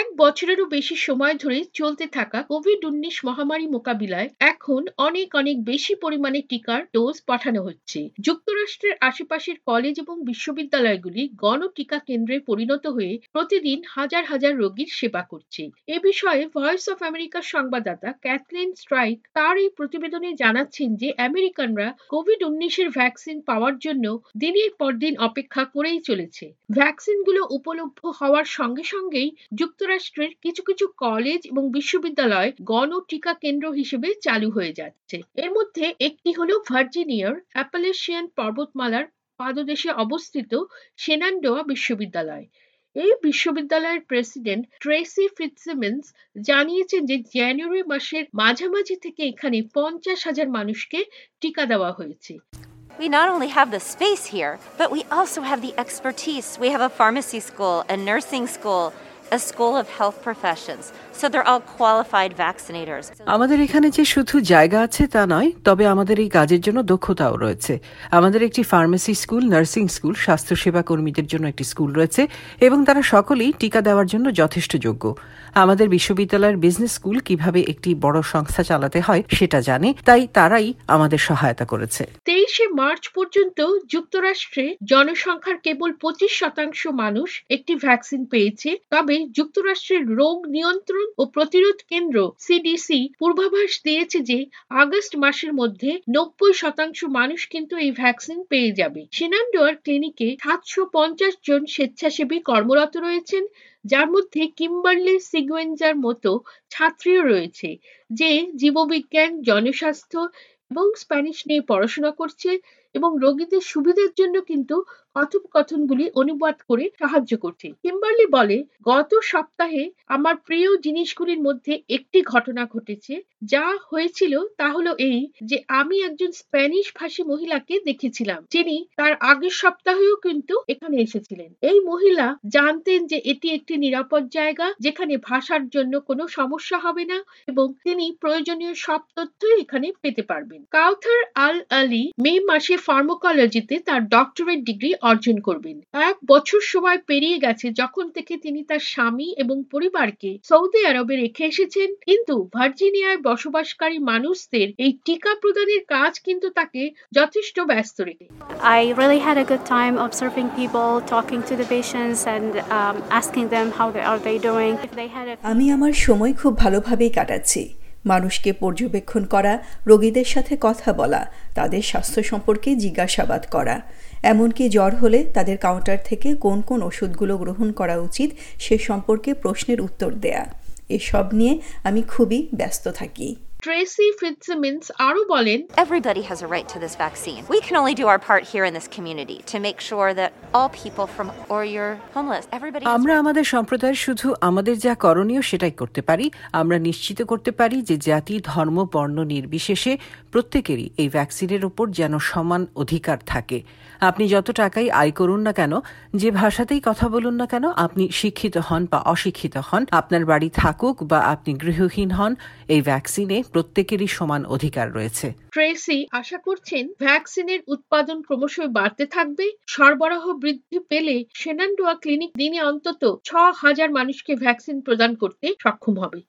এক বছরেরও বেশি সময় ধরে চলতে থাকা কোভিড উনিশ মহামারী মোকাবিলায় এখন অনেক অনেক বেশি পরিমাণে টিকার ডোজ পাঠানো হচ্ছে। যুক্তরাষ্ট্রের আশেপাশের কলেজ এবং বিশ্ববিদ্যালয়গুলি গণ টিকা কেন্দ্রে পরিণত হয়ে প্রতিদিন হাজার হাজার রোগীর সেবা করছে। এ বিষয়ে ভয়েস অফ আমেরিকার সংবাদদাতা ক্যাথলিন স্ট্রাইক তার এই প্রতিবেদনে জানাচ্ছেন যে আমেরিকানরা কোভিড উনিশের ভ্যাকসিন পাওয়ার জন্য দিনের পর দিন অপেক্ষা করেই চলেছে। ভ্যাকসিনগুলো উপলব্ধ হওয়ার সঙ্গে সঙ্গেই যুক্তরাষ্ট্রের কিছু কিছু কলেজ এবং বিশ্ববিদ্যালয় গণ টিকা কেন্দ্র হিসেবে চালু হয়ে যাচ্ছে। এর মধ্যে একটি হলো ভার্জিনিয়ার অ্যাপালেশিয়ান পর্বতমালার পাদদেশে অবস্থিত সেনান্ডোয়া বিশ্ববিদ্যালয়। এই বিশ্ববিদ্যালয়ের প্রেসিডেন্ট ট্রেসি ফিটসিমেন্স জানিয়েছেন যে জানুয়ারি মাসের মাঝামাঝি থেকে এখানে পঞ্চাশ হাজার মানুষকে টিকা দেওয়া হয়েছে। We not only have the space here, but we also have the expertise. We have a pharmacy school, a nursing school, a school of health professions. So they're all qualified vaccinators. আমাদের এখানে যে শুধু জায়গা আছে তা নয় তবে আমাদের এই কাজের জন্য দক্ষতাও রয়েছে আমাদের একটি ফার্মেসি স্কুল নার্সিং স্কুল স্বাস্থ্যসেবা কর্মীদের জন্য একটি স্কুল রয়েছে এবং তারা সকলেই টিকা দেওয়ার জন্য যথেষ্ট যোগ্য আমাদের বিশ্ববিদ্যালয়ের বিজনেস স্কুল কীভাবে একটি বড় সংস্থা চালাতে হয় সেটা জানে তাই তারাই আমাদের সহায়তা করেছে তেইশে মার্চ পর্যন্ত যুক্তরাষ্ট্রে জনসংখ্যার কেবল পঁচিশ শতাংশ মানুষ একটি ভ্যাকসিন পেয়েছে। তবে যুক্তরাষ্ট্রের রোগ নিয়ন্ত্রণ ও প্রতিরোধ কেন্দ্র সিডিসি পূর্বাভাস দিয়েছে যে আগস্ট মাসের মধ্যে নব্বই শতাংশ মানুষ কিন্তু এই ভ্যাকসিন পেয়ে যাবে। সিনান্ডোয়ার ক্লিনিকে সাতশো পঞ্চাশ জন স্বেচ্ছাসেবী কর্মরত রয়েছেন, যার মধ্যে কিম্বার্লি সিগুয়েঞ্জার মতো ছাত্রীও রয়েছে, যে জীববিজ্ঞান, জনস্বাস্থ্য এবং স্প্যানিশ নিয়ে পড়াশোনা করছে। এবং রোগীদের সুবিধার জন্য কিন্তু কথোপকথনগুলি অনুবাদ করে সাহায্য করছে। কিম্বার্লি বলে, গত সপ্তাহে আমার প্রিয় জিনিসগুলির মধ্যে একটি ঘটনা ঘটেছে, যা হয়েছিল তা হলো এই যে আমি একজন স্প্যানিশ ভাষী মহিলাকে দেখেছিলাম। যিনি তার আগের সপ্তাহেও কিন্তু এখানে এসেছিলেন। এই মহিলা জানতেন যে এটি একটি নিরাপদ জায়গা, যেখানে ভাষার জন্য কোনো সমস্যা হবে না এবং তিনি প্রয়োজনীয় সব তথ্যই এখানে পেতে পারবেন। কাউথার আল আলী মে মাসে ফার্মোকোলজিতে তার ডক্টরেট ডিগ্রি অর্জন করবেন। এক বছর সময় পেরিয়ে গেছে যখন থেকে তিনি তার স্বামী এবং পরিবারকে সৌদি আরবে রেখে এসেছেন। কিন্তু ভার্জিনিয়ায় বসবাসকারী মানুষদের এই টিকা প্রদানের কাজ কিন্তু তাকে যথেষ্ট ব্যস্ত রেখে। I really had a good time observing people, talking to the patients, and um, asking them how they are they doing. If they had a আমি আমার সময় খুব ভালোভাবেই কাটাচ্ছি। মানুষকে পর্যবেক্ষণ করা, রোগীদের সাথে কথা বলা, তাদের স্বাস্থ্য সম্পর্কে জিজ্ঞাসাবাদ করা। এমনকি জ্বর হলে তাদের কাউন্টার থেকে কোন কোন ওষুধগুলো গ্রহণ করা উচিত সে সম্পর্কে প্রশ্নের উত্তর দেয়া। এসব নিয়ে আমি খুবই ব্যস্ত থাকি। ট্রেসি ফিটসিমিন্স আরও বলেন Everybody has a right to this vaccine. We can only do our part here in this community to make sure that all people from or you're homeless, everybody আমরা আমাদের সম্প্রদায়ের শুধু আমাদের যা করণীয় সেটাই করতে পারি আমরা নিশ্চিত করতে পারি যে জাতি ধর্ম বর্ণ নির্বিশেষে প্রত্যেকেরই এই ভ্যাকসিনের উপর যেন সমান অধিকার থাকে আপনি যত টাকাই আয় করুন না কেন যে ভাষাতেই কথা বলুন না কেন আপনি শিক্ষিত হন বা অশিক্ষিত হন আপনার বাড়ি থাকুক বা আপনি গৃহহীন হন এই ভ্যাকসিনে প্রত্যেকেরই সমান অধিকার রয়েছে। ট্রেসি আশা করছেন ভ্যাকসিনের উৎপাদন ক্রমশই বাড়তে থাকবে। সরবরাহ বৃদ্ধি পেলে সেনান্ডোয়া ক্লিনিক দিনে অন্তত ছ হাজার মানুষকে ভ্যাকসিন প্রদান করতে সক্ষম হবে।